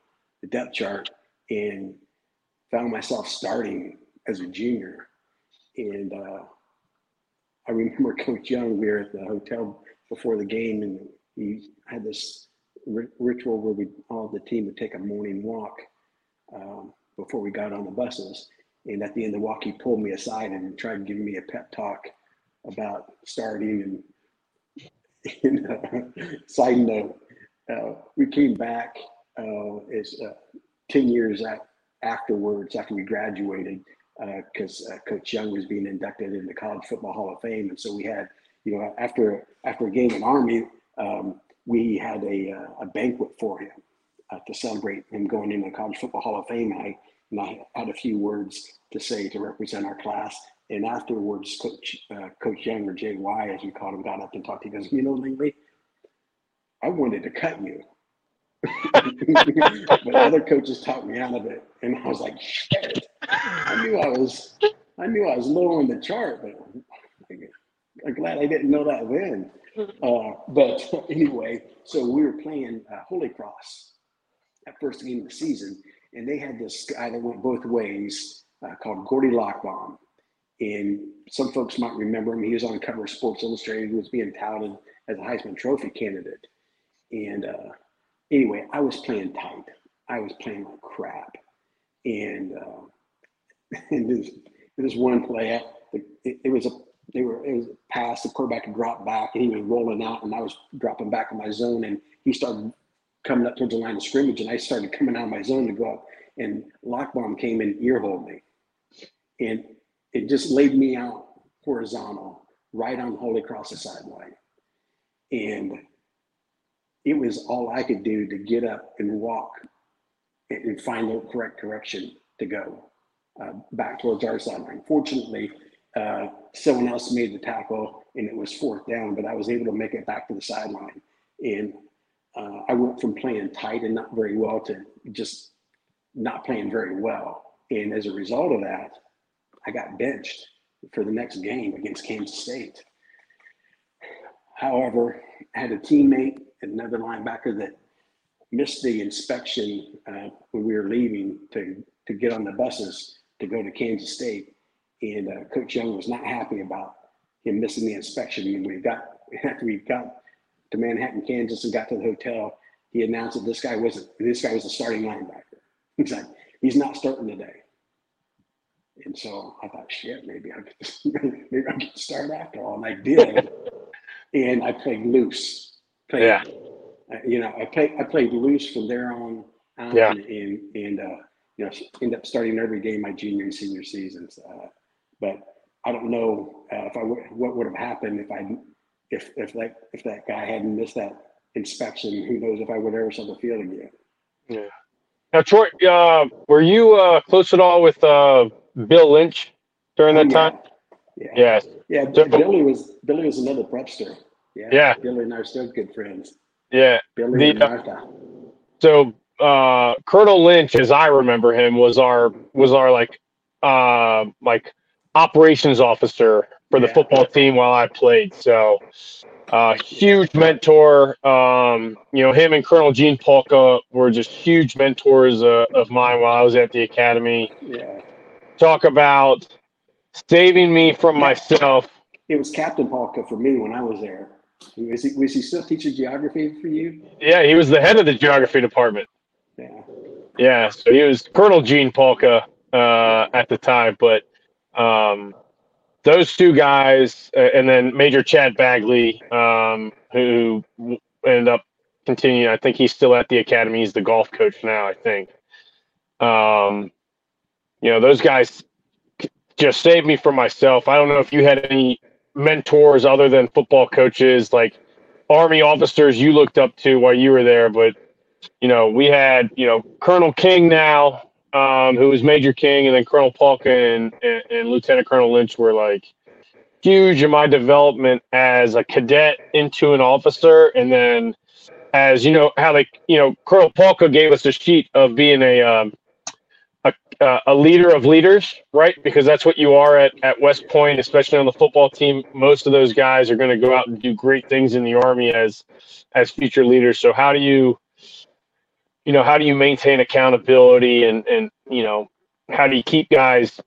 the depth chart and found myself starting as a junior and uh, i remember coach young we were at the hotel before the game and he had this ritual where we all the team would take a morning walk um, before we got on the buses. And at the end of the walk, he pulled me aside and tried giving me a pep talk about starting. And, and uh, side note, uh, we came back uh, as uh, 10 years afterwards, after we graduated, because uh, uh, Coach Young was being inducted in the College Football Hall of Fame. And so we had, you know, after after a game in Army, um, we had a, a banquet for him uh, to celebrate him going into the College Football Hall of Fame. And I, and I had a few words to say to represent our class. And afterwards, Coach uh, Coach Young or JY, as we called him, got up and talked. To him. He goes, "You know, Lingley, I wanted to cut you, but other coaches talked me out of it." And I was like, "Shit!" I knew I was, I knew I was low on the chart, but I'm glad I didn't know that then. Uh, but anyway, so we were playing uh, Holy Cross that first game of the season, and they had this guy that went both ways uh, called Gordie Lockbaum. And some folks might remember him. He was on cover of Sports Illustrated. He was being touted as a Heisman Trophy candidate. And uh, anyway, I was playing tight. I was playing like crap. And uh, and this, this one play, it, it was a they were it was a pass. The quarterback dropped back, and he was rolling out, and I was dropping back in my zone, and he started coming up towards the line of scrimmage, and I started coming out of my zone to go up, and Lockbaum came and earholed me, and it just laid me out horizontal right on Holy Cross the sideline, and it was all I could do to get up and walk and find the correct direction to go uh, back towards our sideline. Fortunately, uh, someone else made the tackle and it was fourth down, but I was able to make it back to the sideline. And uh, I went from playing tight and not very well to just not playing very well. And as a result of that, I got benched for the next game against Kansas State. However, I had a teammate, another linebacker that missed the inspection uh, when we were leaving to, to get on the buses to go to Kansas State. And uh, Coach Young was not happy about him missing the inspection. And we got after we got to Manhattan, Kansas, and got to the hotel, he announced that this guy wasn't this guy was a starting linebacker. He's like, he's not starting today. And so I thought, shit, maybe I could maybe I could start after all, and I did. and I played loose. Played, yeah. Uh, you know, I played I played loose from there on. on yeah. And and uh, you know, end up starting every game my junior and senior seasons. Uh, but I don't know uh, if I w- what would have happened if I if if that if that guy hadn't missed that inspection, who knows if I would ever saw the field again. Yeah. Now, Troy, uh, were you uh, close at all with uh, Bill Lynch during that Oh, yeah. time? Yeah. Yes. Yeah. So- Billy was Billy was another prepster. Yeah. Yeah. Billy and I are still good friends. Yeah. Billy The- and Martha. So uh, Colonel Lynch, as I remember him, was our was our like uh, like operations officer for the Yeah. football team while I played. So uh, huge mentor. Um, you know, him and Colonel Gene Polka were just huge mentors uh, of mine while I was at the academy. Yeah. Talk about saving me from myself. It was Captain Polka for me when I was there. Was he, was he still teaching geography for you? Yeah, he was the head of the geography department. Yeah. Yeah, so he was Colonel Gene Polka uh, at the time, but um, those two guys, uh, and then Major Chad Bagley, um, who ended up continuing. I think he's still at the academy. He's the golf coach now. I think. Um, you know, those guys just saved me from myself. I don't know if you had any mentors other than football coaches, like Army officers you looked up to while you were there, but you know, we had, you know, Colonel King now, um, who was Major King, and then Colonel Polka and, and, and Lieutenant Colonel Lynch were like huge in my development as a cadet into an officer. And then as you know, how they, you know, Colonel Polka gave us a sheet of being a, um, uh, a leader of leaders, right? Because that's what you are at, at West Point, especially on the football team. Most of those guys are going to go out and do great things in the Army as, as future leaders. So how do you, you know how do you maintain accountability and and you know how do you keep guys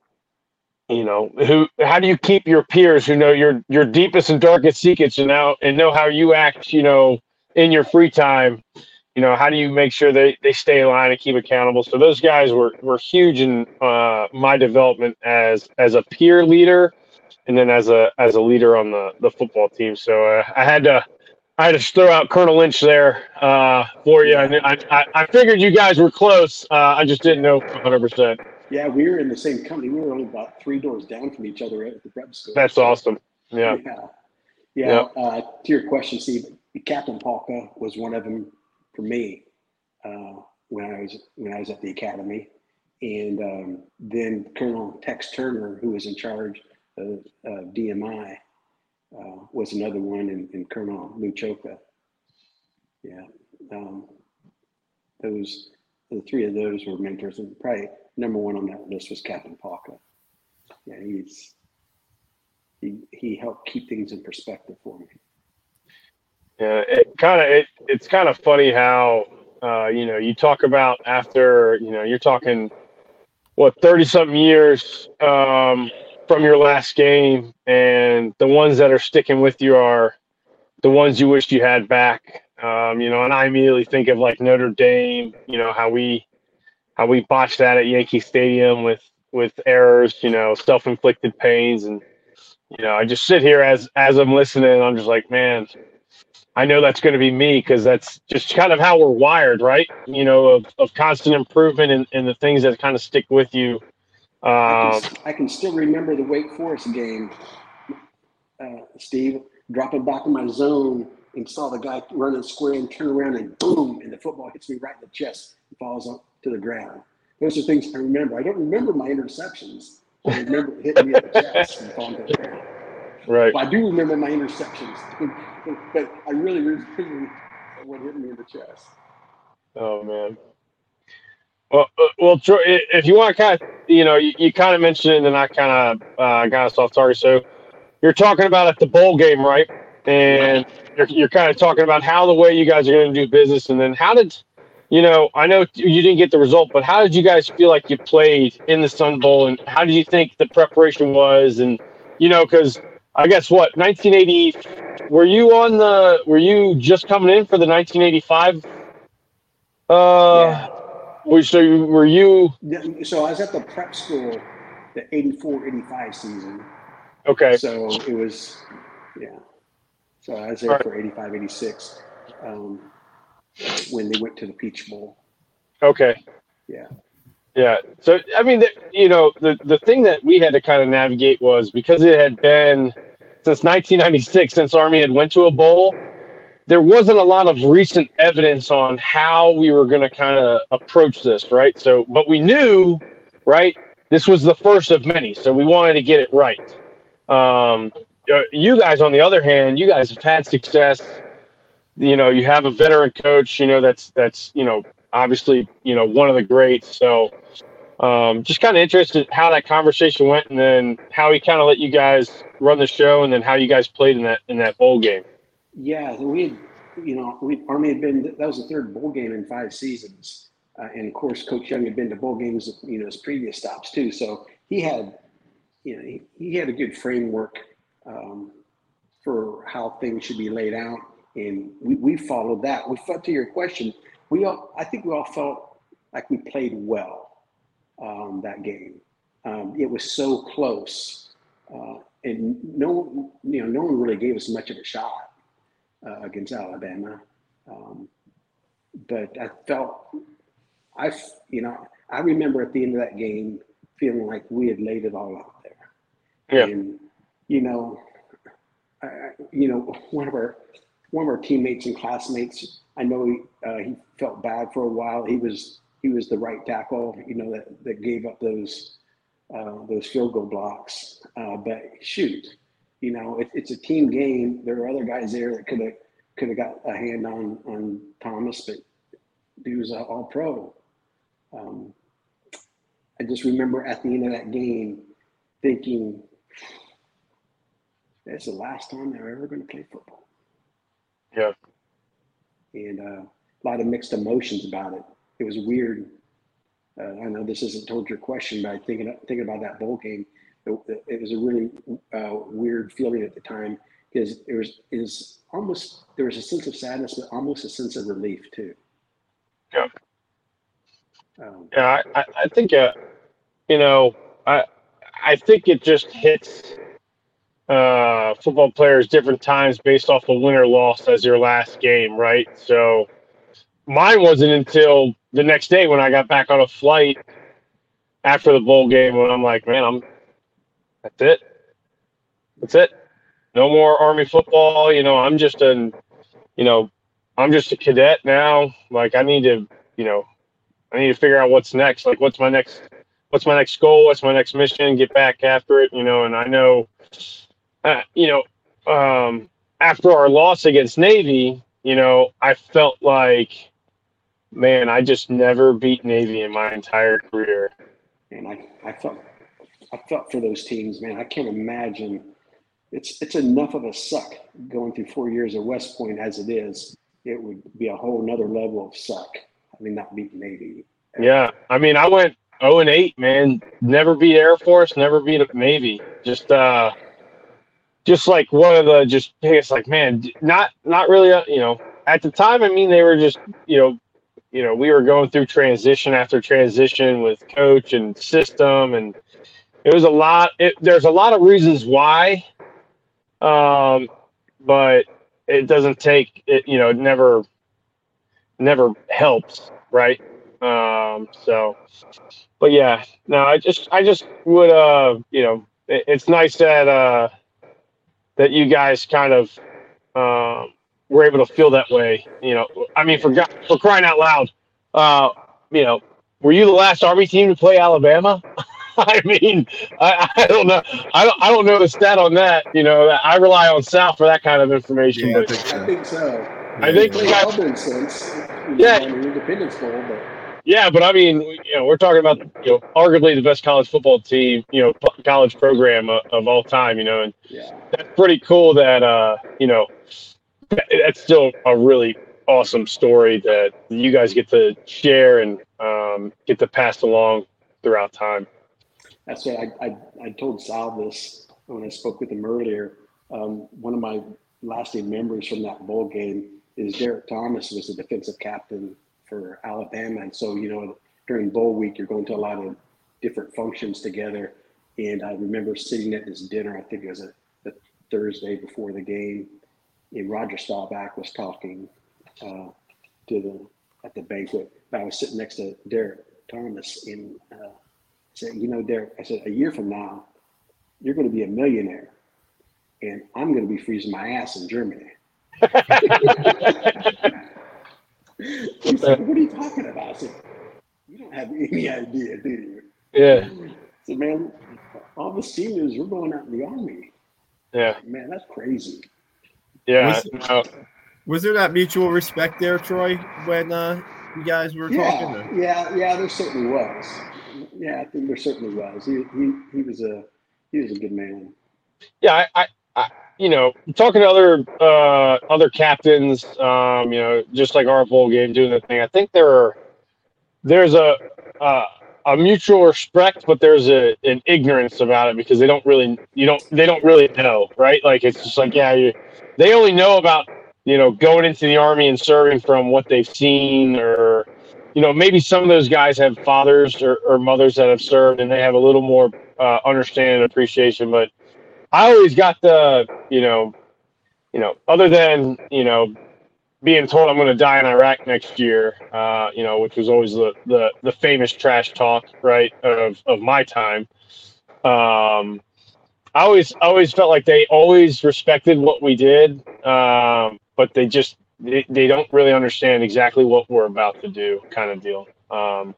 you know who how do you keep your peers who know your your deepest and darkest secrets and now and know how you act you know in your free time you know how do you make sure they they stay in line and keep accountable so those guys were were huge in uh my development as as a peer leader and then as a as a leader on the the football team so uh, i had to I had to throw out Colonel Lynch there uh, for you. I, I, I- figured you guys were close. Uh, I just didn't know 100%. Yeah, we were in the same company. We were only about three doors down from each other at the prep school. That's awesome. Yeah. Yeah. Yeah. Uh, to your question, Steve, Captain Polka was one of them for me uh, when I was when I was at the academy, and um, then Colonel Tex Turner, who was in charge of DMI, uh, was another one, and, and Colonel Luchoka. Yeah. Um, those the three of those were mentors, and probably number one on that list was Captain Polka. Yeah, he's he he helped keep things in perspective for me. Yeah. It kind of, it, it's kind of funny how, uh, you know, you talk about after, you know, you're talking, what, 30 something years um, from your last game, and the ones that are sticking with you are the ones you wish you had back. Um, you know, and I immediately think of like Notre Dame, you know, how we how we botched that at Yankee Stadium with with errors, you know, self-inflicted pains and you know, I just sit here as as I'm listening I'm just like, man, I know that's going to be me because that's just kind of how we're wired, right? You know, of, of constant improvement and, and the things that kind of stick with you. I Um, can, I can still remember the Wake Forest game, uh, Steve, dropping back in my zone and saw the guy running square and turn around and boom, and the football hits me right in the chest and falls up to the ground. Those are things I remember. I don't remember my interceptions. I remember it hitting me in the chest and falling to the ground. right. But I do remember my interceptions, but I really remember what hit me in the chest. Oh man. Well, uh, well, Troy, if you want to kind of, you know, you, you kind of mentioned it, and I kind of uh, got us off target. So you're talking about at the bowl game, right? And you're, you're kind of talking about how the way you guys are going to do business, and then how did, you know, I know you didn't get the result, but how did you guys feel like you played in the Sun Bowl, and how did you think the preparation was, and you know, because I guess what 1980 were you on the were you just coming in for the 1985 uh were- so you- were you So I was at the prep school, the 84 85 season. okay So it was, yeah. So I was there Alright. for 85, 86 um, when they went to the Peach Bowl. okay Yeah. yeah so i mean the, you know the the thing that we had to kind of navigate was because it had been since 1996 since army had went to a bowl there wasn't a lot of recent evidence on how we were going to kind of approach this right so but we knew right this was the first of many, so we wanted to get it right. Um, uh, you guys, on the other hand, you guys have had success. You know, you have a veteran coach. You know, that's that's you know obviously you know one of the greats. So, um, just kind of interested how that conversation went, and then how he kind of let you guys run the show, and then how you guys played in that in that bowl game. Yeah, we had, you know, we Army had been that was the third bowl game in five seasons. Uh, and of course, Coach Young had been to bowl games, you know, his previous stops too. So he had, you know, he, he had a good framework um, for how things should be laid out, and we, we followed that. We felt to your question, we all, I think we all felt like we played well um, that game. Um, it was so close, uh, and no, you know, no one really gave us much of a shot uh, against Alabama. Um, but I felt I, you know, I remember at the end of that game feeling like we had laid it all out there. Yeah. And, you know, I, you know, one of our one of our teammates and classmates, I know he uh, he felt bad for a while. He was he was the right tackle, you know, that, that gave up those uh, those field goal blocks. Uh, but shoot, you know, it, it's a team game. There are other guys there that could have could have got a hand on on Thomas, but he was all pro. Um, I just remember at the end of that game thinking, that's the last time they're ever going to play football. Yeah. And uh, a lot of mixed emotions about it. It was weird. Uh, I know this isn't told your question, but thinking thinking about that bowl game, it, it was a really uh, weird feeling at the time because it was is almost there was a sense of sadness, but almost a sense of relief too. Yeah. Um, yeah, I, I think, uh, you know, I I think it just hits uh, football players different times based off of win or loss as your last game, right? So mine wasn't until the next day when I got back on a flight after the bowl game when I'm like, man, I'm that's it. That's it. No more army football. You know, I'm just an, you know, I'm just a cadet now. Like I need to, you know, I need to figure out what's next. Like, what's my next, what's my next goal? What's my next mission? Get back after it, you know. And I know, uh, you know, um, after our loss against Navy, you know, I felt like, man, I just never beat Navy in my entire career. And I, I felt, I felt for those teams, man. I can't imagine. It's it's enough of a suck going through four years of West Point as it is. It would be a whole nother level of suck I mean, not beat Navy. Yeah, I mean, I went 0 and 8, man. Never beat Air Force, never beat Navy. Just, uh, just like one of the just it's like man, not not really, uh, you know. At the time, I mean, they were just, you know, you know, we were going through transition after transition with coach and system, and it was a lot. It, there's a lot of reasons why, um, but it doesn't take it. You know, it never never helps, right? Um, so, but yeah, no, I just, I just would, uh, you know, it, it's nice that, uh, that you guys kind of, um, were able to feel that way. You know, I mean, for for crying out loud, uh, you know, were you the last Army team to play Alabama? I mean, I, I, don't know. I don't. I don't know the stat on that. You know, I rely on Sal for that kind of information. Yeah, but I think so. I think so. I think you got sense. Yeah, Independence Bowl, but yeah, but I mean, you know, we're talking about you know arguably the best college football team, you know, college program of, of all time, you know, and yeah. that's pretty cool. That uh, you know, that's still a really awesome story that you guys get to share and um, get to pass along throughout time. That's what I, I, I told Sal this when I spoke with him earlier. Um, one of my lasting memories from that bowl game is Derrick Thomas was the defensive captain for Alabama, and so you know during bowl week you're going to a lot of different functions together. And I remember sitting at this dinner. I think it was a, a Thursday before the game, and Roger Staubach was talking uh, to the at the banquet. I was sitting next to Derrick Thomas, and uh, said, "You know, Derrick," I said, "A year from now, you're going to be a millionaire, and I'm going to be freezing my ass in Germany." He's like, what are you talking about? I said, you don't have any idea, do you? Yeah. said, man, all the seniors, we're going out in the army. Yeah. Man, that's crazy. Yeah. Was- no. Was there that mutual respect there, Troy, when uh, you guys were talking? Yeah, or- yeah, yeah. There certainly was. Yeah, I think there certainly was. He he, he was a he was a good man. yeah, I, I, I, you know, talking to other uh, other captains, um, you know, just like our bowl game doing the thing. I think there are there's a uh, a mutual respect, but there's a an ignorance about it because they don't really you don't they don't really know, right? Like it's just like yeah, you, they only know about you know going into the army and serving from what they've seen or you know maybe some of those guys have fathers or, or mothers that have served and they have a little more uh, understanding and appreciation but I always got the, you know, you know, other than you know, being told I'm going to die in Iraq next year, uh, you know, which was always the, the the famous trash talk, right, of of my time. Um, I always always felt like they always respected what we did, um, but they just they, they don't really understand exactly what we're about to do, kind of deal. Um,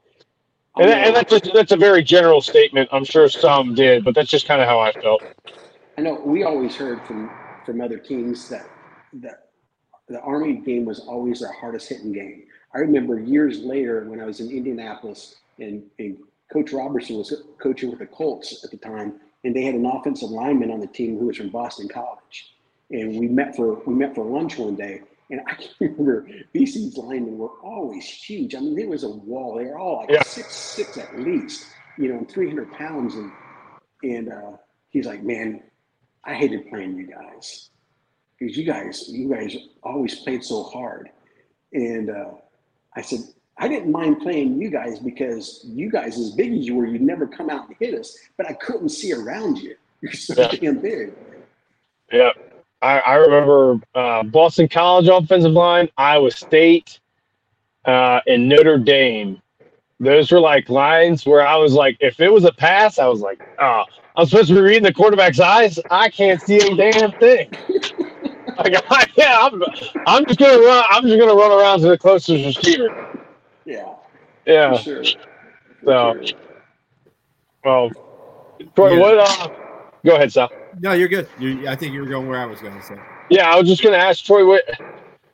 and, that, and that's just, that's a very general statement. I'm sure some did, but that's just kind of how I felt. I know we always heard from from other teams that that the Army game was always their hardest hitting game. I remember years later when I was in Indianapolis and, and Coach Robertson was coaching with the Colts at the time, and they had an offensive lineman on the team who was from Boston College. And we met for we met for lunch one day, and I can remember BC's linemen were always huge. I mean, there was a wall. They were all like Yeah. six six at least, you know, and 300 pounds. And and uh, he's like, man, I hated playing you guys because you guys you guys always played so hard. And uh, I said, I didn't mind playing you guys because you guys, as big as you were, you'd never come out and hit us, but I couldn't see around you. You're so Yeah. damn big. Yeah. I, I remember uh, Boston College offensive line, Iowa State, uh, and Notre Dame. Those were like lines where I was like, if it was a pass, I was like, oh, I'm supposed to be reading the quarterback's eyes. I can't see a damn thing. like, I, yeah, I'm, I'm just gonna run. I'm just gonna run around to the closest receiver. Yeah, Yeah. for sure. For So- sure. Well, Troy, Yeah. what? Uh, go ahead, Sal. No, you're good. You, I think you were going where I was going to say. Yeah, I was just going to ask Troy. What,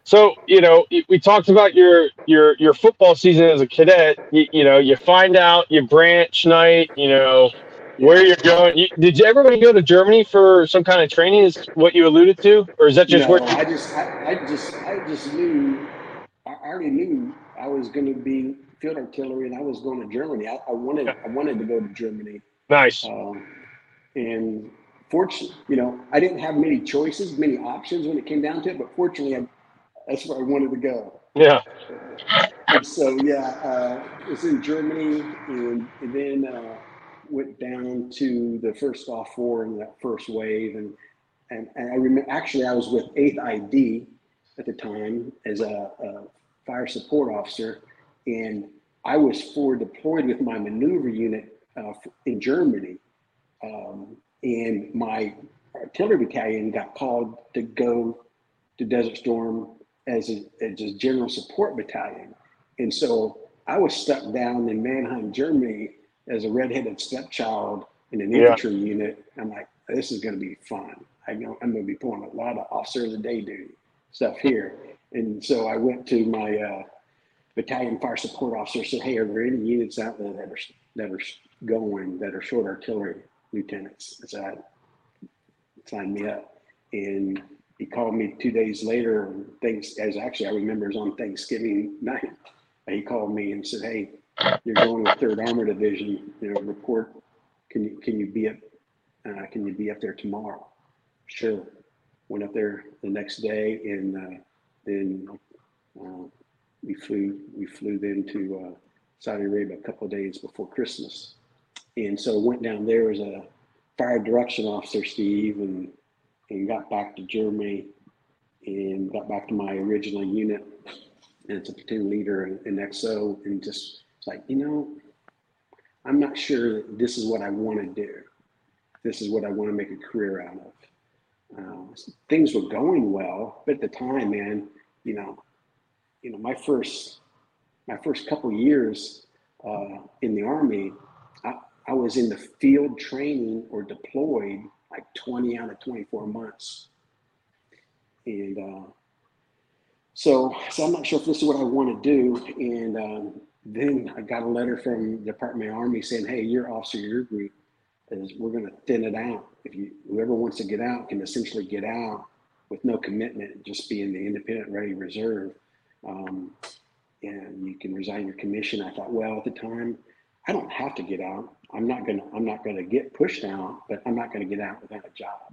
so you know, we talked about your your your football season as a cadet. You, you know, you find out your branch night. You know where you're going. You, did you everybody go to Germany for some kind of training? Is what you alluded to, or is that just no, where? I just, I, I just, I just knew, I already knew I was going to be field artillery, and I was going to Germany. I, I wanted, I wanted to go to Germany, Nice. um, and fortunately, you know, I didn't have many choices, many options when it came down to it. But fortunately, I, that's where I wanted to go. Yeah. So yeah, uh, it was in Germany, and, and then uh, went down to the first off four in that first wave, and and, and I remember actually I was with Eighth ID at the time as a, a fire support officer, and I was forward deployed with my maneuver unit uh, in Germany, um, and my artillery battalion got called to go to Desert Storm as a, as a general support battalion. And so I was stuck down in Mannheim, Germany as a redheaded stepchild in an Yeah. infantry unit. I'm like, this is going to be fun. I know I'm going to be pulling a lot of officer of the day duty stuff here. And so I went to my uh, battalion fire support officer, said, hey, are there any units out there that are, that are going that are short artillery lieutenants? I said, sign me up. And he called me two days later. Things as actually I remember it was on Thanksgiving night. He called me and said, "Hey, you're going to Third Armor Division. You know, report. Can you can you be up? Uh, can you be up there tomorrow?" Sure. Went up there the next day, and uh, then uh, we flew. We flew then to uh, Saudi Arabia a couple of days before Christmas, and so went down there as a fire direction officer, Steve, and and got back to Germany and got back to my original unit and it's a platoon leader in, in XO and just it's like, you know, I'm not sure that this is what I want to do. This is what I want to make a career out of. Um, things were going well, but at the time, man, you know, you know, my first, my first couple years uh, in the army, I, I was in the field training or deployed like 20 out of 24 months. And uh, so, so I'm not sure if this is what I want to do. And um, then I got a letter from the Department of Army saying, "Hey, your officer, your group is we're going to thin it out. If you whoever wants to get out can essentially get out with no commitment, just be in the independent ready reserve, um, and you can resign your commission." I thought, well, at the time, I don't have to get out. I'm not gonna I'm not gonna get pushed out, but I'm not gonna get out without a job.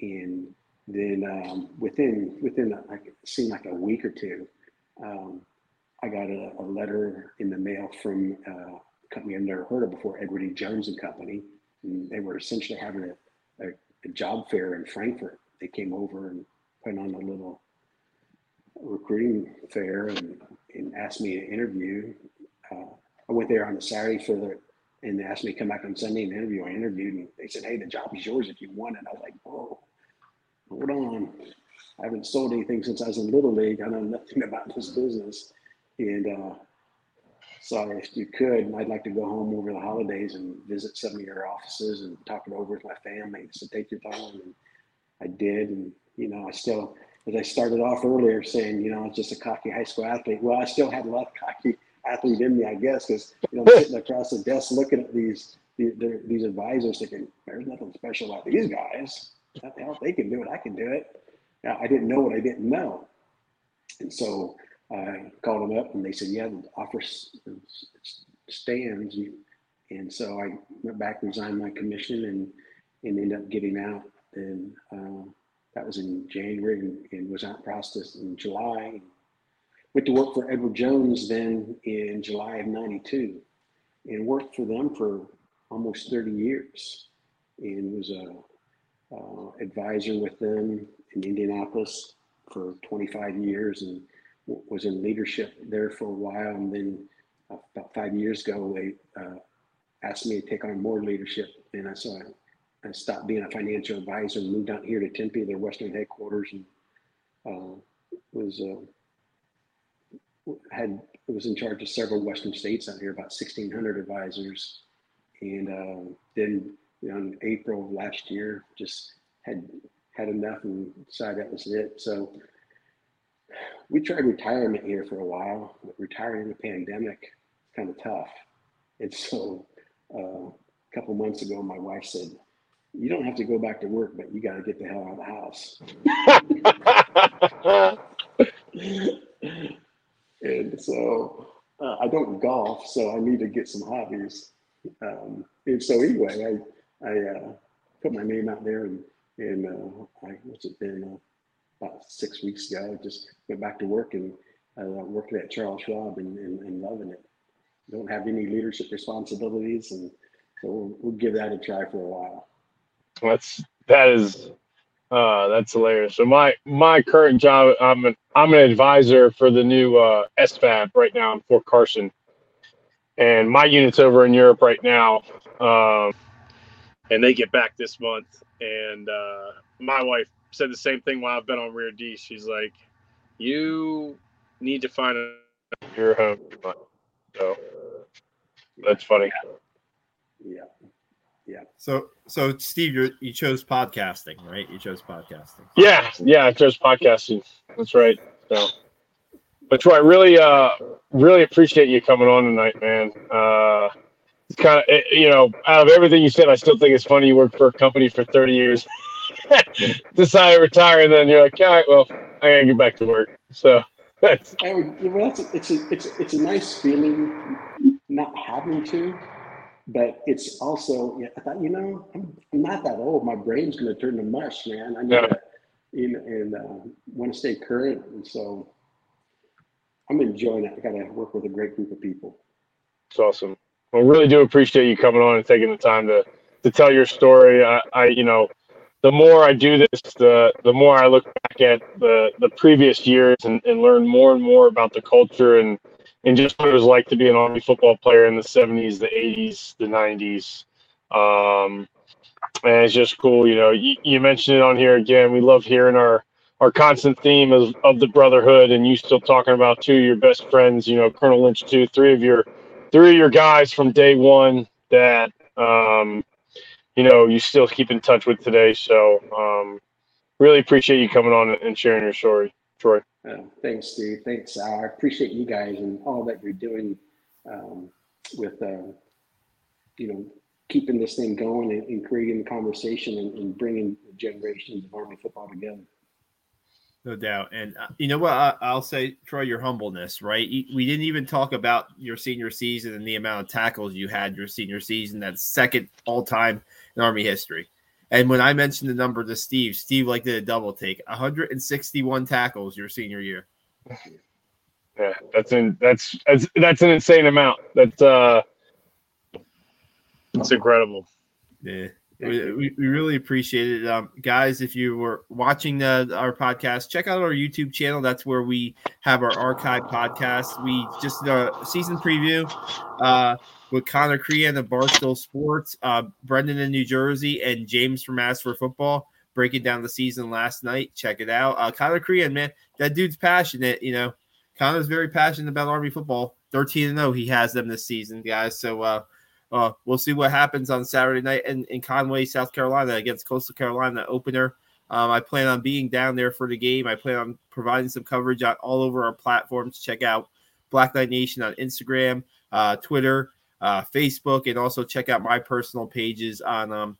And then um, within within a, like it seemed like a week or two, um, I got a, a, letter in the mail from a company I've never heard of before, Edward E. Jones and Company. And they were essentially having a, a, a job fair in Frankfurt. They came over and put on a little recruiting fair and, and asked me to interview. Uh, I went there on a Saturday for the, and they asked me to come back on Sunday and interview. I interviewed and they said, "Hey, the job is yours if you want it." I was like, "Whoa, hold on! I haven't sold anything since I was in little league. I know nothing about this business." And uh, if you could, I'd like to go home over the holidays and visit some of your offices and talk it over with my family. So take your time, and I did. And you know, I still, as I started off earlier, saying, you know, I'm just a cocky high school athlete. Well, I still had a lot of cocky athlete in me, I guess, because you know, I'm sitting across the desk looking at these these, advisors, thinking, there's nothing special about these guys. Hell, they can do it, I can do it. Now, I didn't know what I didn't know, and so I called them up and they said, yeah, the offer stands. And so I went back, and resigned my commission and, and ended up getting out. And uh, that was in January and, and, was out process in July. Went to work for Edward Jones then in July of 92 and worked for them for almost 30 years and was a uh, advisor with them in Indianapolis for 25 years and was in leadership there for a while, and then about five years ago, they uh, asked me to take on more leadership, and I I, I, stopped being a financial advisor and moved out here to Tempe, their Western headquarters, and uh, was uh, had was in charge of several Western states out here, about 1,600 advisors, and uh, then you know, in April of last year, just had had enough and decided that was it. So we tried retirement here for a while, but retiring in the pandemic is kind of tough. And so uh, a couple months ago, my wife said, You don't have to go back to work, but you got to get the hell out of the house. and so uh, I don't golf, so I need to get some hobbies. Um, and so anyway, I, I uh, put my name out there and, and uh, I, what's it been? About six weeks ago. Just went back to work and uh, working at Charles Schwab and, and, and, loving it. Don't have any leadership responsibilities, and so we'll, we'll give that a try for a while. That's that is uh, that's hilarious. So my my current job, I'm an I'm an advisor for the new uh, SFAB right now in Fort Carson, and my unit's over in Europe right now, um, and they get back this month. And uh, my wife said the same thing while I've been on Rear D. She's like, you need to find a your home. So that's funny. Yeah. Yeah. So, so Steve, you you chose podcasting, right? You chose podcasting. Yeah, yeah, I chose podcasting. That's right. So, but Troy, I really, uh, really appreciate you coming on tonight, man. Uh, it's kind of, you know, out of everything you said, I still think it's funny you worked for a company for 30 years. decide to retire, and then you're like, all right, well, I gotta get back to work. So that's. well, that's a, it's a it's it's a nice feeling not having to, but it's also I thought you know I'm, I'm not that old. My brain's gonna turn to mush, man. I need yeah. to you know, and uh, want to stay current, and so I'm enjoying it. I got to work with a great group of people. It's awesome. Well, really do appreciate you coming on and taking the time to to tell your story. I, I you know, the more I do this, the the more I look back at the the previous years and, and learn more and more about the culture and and just what it was like to be an Army football player in the 70s, the 80s, the 90s. Um, and it's just cool, you know. You, you mentioned it on here again. We love hearing our our constant theme of, of the brotherhood, and you still talking about two of your best friends. You know, Colonel Lynch, two, three of your three of your guys from day one that um, you know, you still keep in touch with today. So um, really appreciate you coming on and sharing your story, Troy. Uh, thanks, Steve. Thanks, Al. I appreciate you guys and all that you're doing um, with, uh, you know, keeping this thing going and, and creating the conversation and, and bringing generations of Army football together. No doubt. And uh, you know what? I, will say, Troy, your humbleness, right? We didn't even talk about your senior season and the amount of tackles you had your senior season. That's second all time in Army history. And when I mentioned the number to Steve, Steve like did a double take 161 tackles your senior year. Yeah, that's in that's that's that's an insane amount. That's uh it's incredible. Yeah. We, we, really appreciate it. Um, guys, if you were watching the, our podcast, check out our YouTube channel. That's where we have our archive podcast. We just did a season preview uh, with Connor Crean of Barstool Sports, uh, Brendan in New Jersey, and James from Mass for Football breaking down the season last night. Check it out. Uh, Connor Crean, man, that dude's passionate. You know, Connor's very passionate about Army football. 13 and 0, he has them this season, guys. So, uh, uh, we'll see what happens on Saturday night in, in Conway, South Carolina against Coastal Carolina opener. Um, I plan on being down there for the game. I plan on providing some coverage on all over our platforms. Check out Black Knight Nation on Instagram, uh, Twitter, uh, Facebook, and also check out my personal pages on um,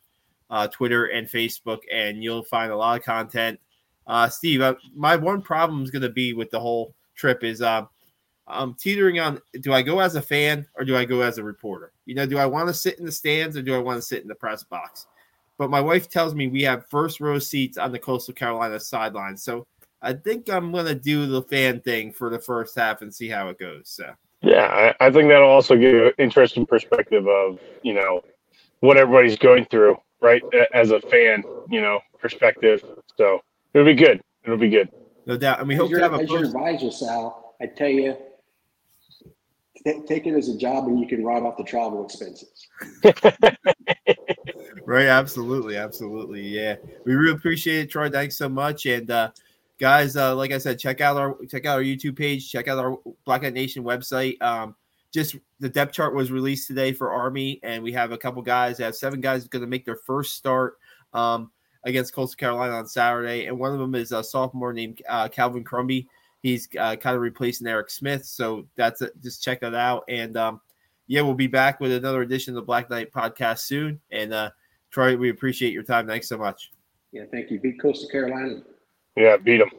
uh, Twitter and Facebook, and you'll find a lot of content. Uh, Steve, uh, my one problem is going to be with the whole trip is uh, I'm teetering on do I go as a fan or do I go as a reporter? You know, do I want to sit in the stands or do I want to sit in the press box? But my wife tells me we have first row seats on the Coastal Carolina sideline. So I think I'm going to do the fan thing for the first half and see how it goes. So. Yeah, I, I think that'll also give you an interesting perspective of, you know, what everybody's going through, right? As a fan, you know, perspective. So it'll be good. It'll be good. No doubt. And we hope to have a as your advisor, Sal, I tell you, take it as a job and you can write off the travel expenses. right. Absolutely. Absolutely. Yeah. We really appreciate it, Troy. Thanks so much. And, uh, guys, uh, like I said, check out our check out our YouTube page, check out our Black Knight Nation website. Um, just the depth chart was released today for Army, and we have a couple guys. I have seven guys going to make their first start um, against Coastal Carolina on Saturday, and one of them is a sophomore named uh, Calvin Crumby. He's uh, kind of replacing Eric Smith. So that's it. Just check that out. And um, yeah, we'll be back with another edition of the Black Knight podcast soon. And uh, Troy, we appreciate your time. Thanks so much. Yeah, thank you. Beat Coastal Carolina. Yeah, beat them.